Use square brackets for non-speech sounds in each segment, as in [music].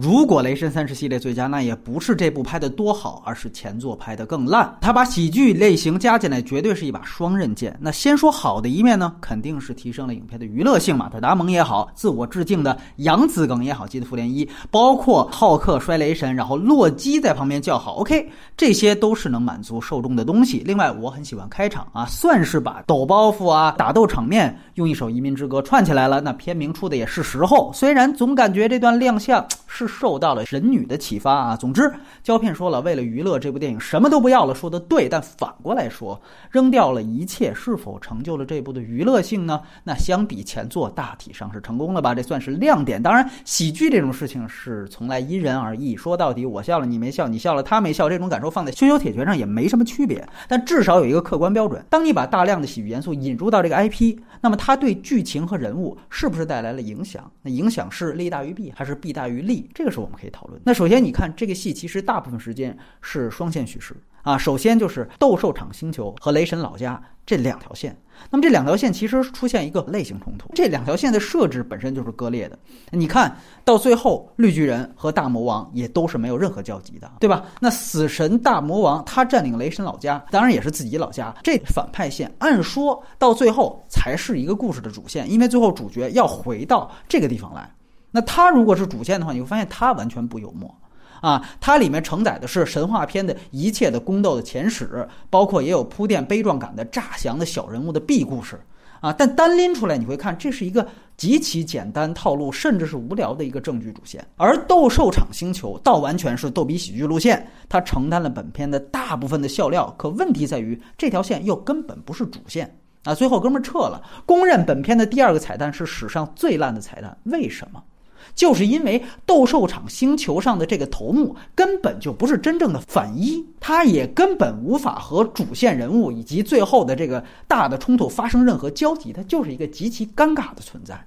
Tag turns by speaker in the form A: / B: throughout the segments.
A: 如果《雷神三》是系列最佳，那也不是这部拍的多好，而是前作拍的更烂。他把喜剧类型加进来，绝对是一把双刃剑。那先说好的一面呢，肯定是提升了影片的娱乐性。马特·达蒙也好，自我致敬的杨紫梗也好，记得·复联一，包括浩克摔雷神，然后洛基在旁边叫好，OK，这些都是能满足受众的东西。另外，我很喜欢开场啊，算是把抖包袱啊、打斗场面用一首《移民之歌》串起来了。那片名出的也是时候，虽然总感觉这段亮相是。受到了人女的启发啊！总之，胶片说了，为了娱乐，这部电影什么都不要了，说的对。但反过来说，扔掉了一切，是否成就了这部的娱乐性呢？那相比前作，大体上是成功了吧？这算是亮点。当然，喜剧这种事情是从来因人而异。说到底，我笑了你没笑，你笑了他没笑，这种感受放在羞羞铁拳上也没什么区别。但至少有一个客观标准：当你把大量的喜剧元素引入到这个 IP，那么它对剧情和人物是不是带来了影响？那影响是利大于弊，还是弊大于利？这个是我们可以讨论。那首先，你看这个戏，其实大部分时间是双线叙事啊。首先就是斗兽场星球和雷神老家这两条线。那么这两条线其实出现一个类型冲突，这两条线的设置本身就是割裂的。你看到最后，绿巨人和大魔王也都是没有任何交集的，对吧？那死神大魔王他占领雷神老家，当然也是自己老家。这反派线按说到最后才是一个故事的主线，因为最后主角要回到这个地方来。那它如果是主线的话，你会发现它完全不幽默，啊，它里面承载的是神话片的一切的宫斗的前史，包括也有铺垫悲壮感的诈降的小人物的 B 故事，啊，但单拎出来你会看，这是一个极其简单套路，甚至是无聊的一个正剧主线。而斗兽场星球倒完全是逗比喜剧路线，它承担了本片的大部分的笑料。可问题在于，这条线又根本不是主线，啊，最后哥们撤了，公认本片的第二个彩蛋是史上最烂的彩蛋，为什么？就是因为斗兽场星球上的这个头目根本就不是真正的反一，他也根本无法和主线人物以及最后的这个大的冲突发生任何交集，他就是一个极其尴尬的存在。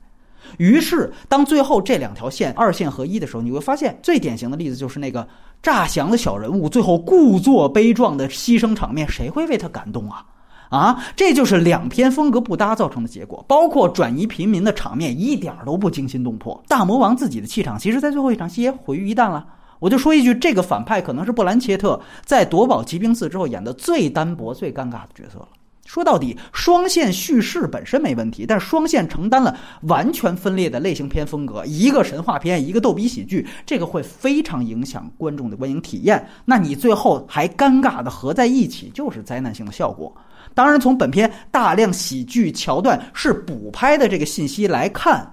A: 于是，当最后这两条线二线合一的时候，你会发现最典型的例子就是那个诈降的小人物最后故作悲壮的牺牲场面，谁会为他感动啊？啊，这就是两篇风格不搭造成的结果，包括转移平民的场面一点都不惊心动魄。大魔王自己的气场，其实在最后一场戏也毁于一旦了。我就说一句，这个反派可能是布兰切特在夺宝奇兵四之后演的最单薄、最尴尬的角色了。说到底，双线叙事本身没问题，但双线承担了完全分裂的类型片风格，一个神话片，一个逗比喜剧，这个会非常影响观众的观影体验。那你最后还尴尬的合在一起，就是灾难性的效果。当然，从本片大量喜剧桥段是补拍的这个信息来看，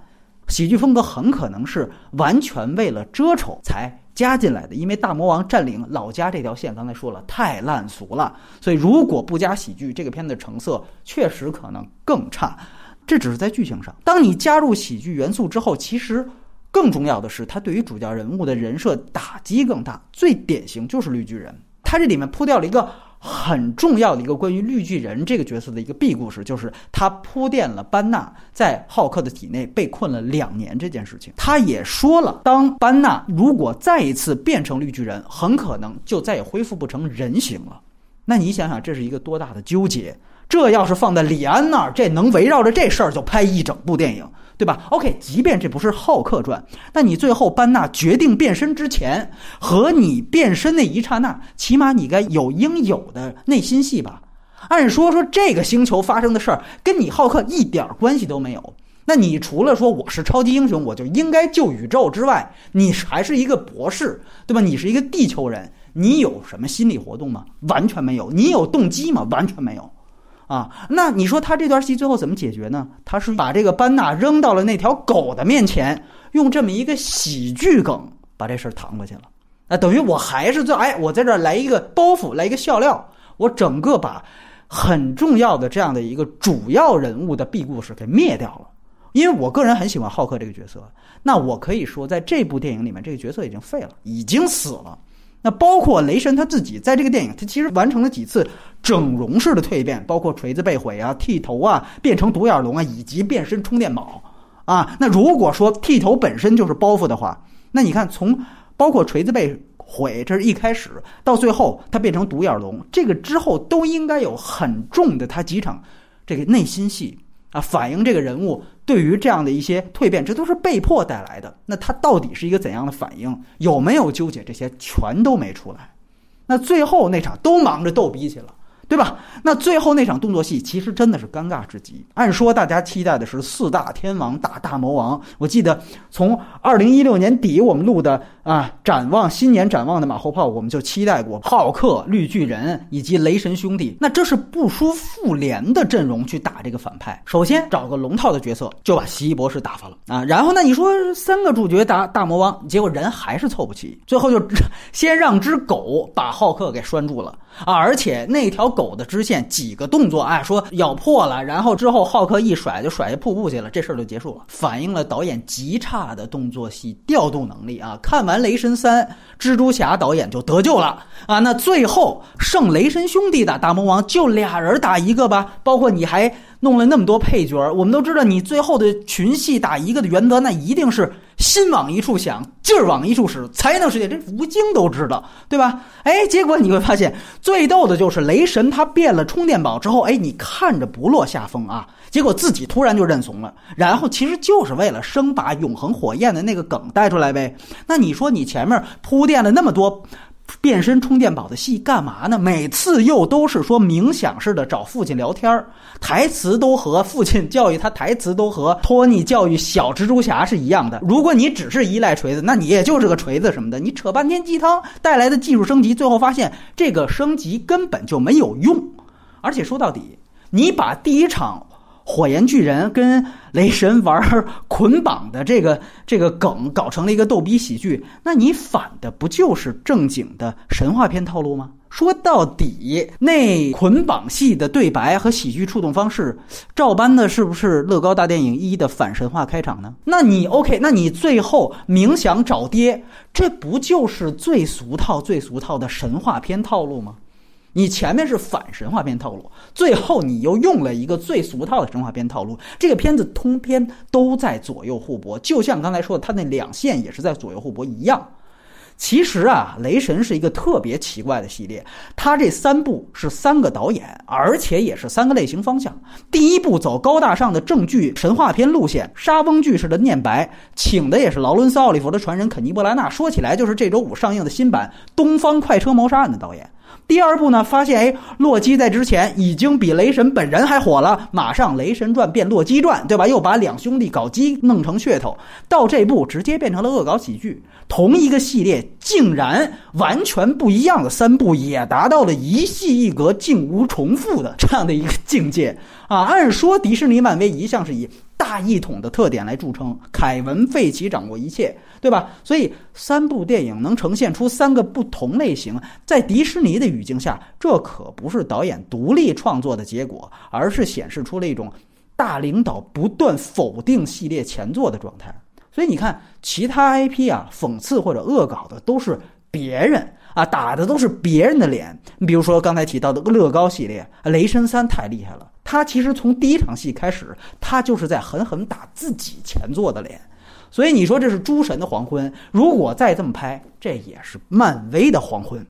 A: 喜剧风格很可能是完全为了遮丑才加进来的。因为大魔王占领老家这条线，刚才说了太烂俗了，所以如果不加喜剧，这个片的成色确实可能更差。这只是在剧情上，当你加入喜剧元素之后，其实更重要的是，它对于主角人物的人设打击更大。最典型就是绿巨人，他这里面铺掉了一个。很重要的一个关于绿巨人这个角色的一个 B 故事，就是他铺垫了班纳在浩克的体内被困了两年这件事情。他也说了，当班纳如果再一次变成绿巨人，很可能就再也恢复不成人形了。那你想想，这是一个多大的纠结？这要是放在李安那儿，这能围绕着这事儿就拍一整部电影。对吧？OK，即便这不是浩克传，但你最后班纳决定变身之前和你变身那一刹那，起码你该有应有的内心戏吧？按说说这个星球发生的事儿跟你浩克一点关系都没有，那你除了说我是超级英雄，我就应该救宇宙之外，你还是一个博士，对吧？你是一个地球人，你有什么心理活动吗？完全没有。你有动机吗？完全没有。啊，那你说他这段戏最后怎么解决呢？他是把这个班纳扔到了那条狗的面前，用这么一个喜剧梗把这事儿搪过去了。啊，等于我还是最哎，我在这儿来一个包袱，来一个笑料，我整个把很重要的这样的一个主要人物的 B 故事给灭掉了。因为我个人很喜欢浩克这个角色，那我可以说，在这部电影里面，这个角色已经废了，已经死了。那包括雷神他自己在这个电影，他其实完成了几次整容式的蜕变，包括锤子被毁啊、剃头啊、变成独眼龙啊，以及变身充电宝啊。那如果说剃头本身就是包袱的话，那你看从包括锤子被毁，这是一开始到最后他变成独眼龙，这个之后都应该有很重的他几场这个内心戏啊，反映这个人物对于这样的一些蜕变，这都是被迫带来的。那他到底是一个怎样的反应？有没有纠结？这些全都没出来。那最后那场都忙着逗逼去了。对吧？那最后那场动作戏其实真的是尴尬至极。按说大家期待的是四大天王打大魔王。我记得从二零一六年底我们录的啊，展望新年展望的马后炮，我们就期待过浩克、绿巨人以及雷神兄弟。那这是不输复联的阵容去打这个反派。首先找个龙套的角色，就把奇异博士打发了啊。然后呢，你说三个主角打大魔王，结果人还是凑不齐。最后就 [laughs] 先让只狗把浩克给拴住了啊，而且那条。狗的支线几个动作，哎，说咬破了，然后之后浩克一甩就甩下瀑布去了，这事儿就结束了，反映了导演极差的动作戏调度能力啊！看完《雷神三》，蜘蛛侠导演就得救了啊！那最后剩雷神兄弟打大魔王，就俩人打一个吧，包括你还。弄了那么多配角，我们都知道，你最后的群戏打一个的原则，那一定是心往一处想，劲儿往一处使，才能实现。这吴京都知道，对吧？哎，结果你会发现，最逗的就是雷神他变了充电宝之后，哎，你看着不落下风啊，结果自己突然就认怂了，然后其实就是为了生把永恒火焰的那个梗带出来呗。那你说你前面铺垫了那么多。变身充电宝的戏干嘛呢？每次又都是说冥想似的找父亲聊天台词都和父亲教育他，台词都和托尼教育小蜘蛛侠是一样的。如果你只是依赖锤子，那你也就是个锤子什么的。你扯半天鸡汤带来的技术升级，最后发现这个升级根本就没有用。而且说到底，你把第一场。火焰巨人跟雷神玩捆绑的这个 [laughs] 这个梗搞成了一个逗逼喜剧，那你反的不就是正经的神话片套路吗？说到底，那捆绑戏的对白和喜剧触动方式，照搬的是不是乐高大电影一的反神话开场呢？那你 OK？那你最后冥想找爹，这不就是最俗套、最俗套的神话片套路吗？你前面是反神话片套路，最后你又用了一个最俗套的神话片套路。这个片子通篇都在左右互搏，就像刚才说的，它那两线也是在左右互搏一样。其实啊，雷神是一个特别奇怪的系列，它这三部是三个导演，而且也是三个类型方向。第一部走高大上的正剧神话片路线，沙翁剧式的念白，请的也是劳伦斯·奥利弗的传人肯尼·布拉纳，说起来就是这周五上映的新版《东方快车谋杀案》的导演。第二部呢，发现哎，洛基在之前已经比雷神本人还火了，马上《雷神传》变《洛基传》，对吧？又把两兄弟搞基弄成噱头，到这部直接变成了恶搞喜剧。同一个系列竟然完全不一样的三部，也达到了一戏一格、竟无重复的这样的一个境界啊！按说迪士尼、漫威一向是以大一统的特点来著称，凯文·费奇掌握一切。对吧？所以三部电影能呈现出三个不同类型，在迪士尼的语境下，这可不是导演独立创作的结果，而是显示出了一种大领导不断否定系列前作的状态。所以你看，其他 IP 啊，讽刺或者恶搞的都是别人啊，打的都是别人的脸。你比如说刚才提到的乐高系列，《雷神三》太厉害了，他其实从第一场戏开始，他就是在狠狠打自己前作的脸。所以你说这是诸神的黄昏，如果再这么拍，这也是漫威的黄昏。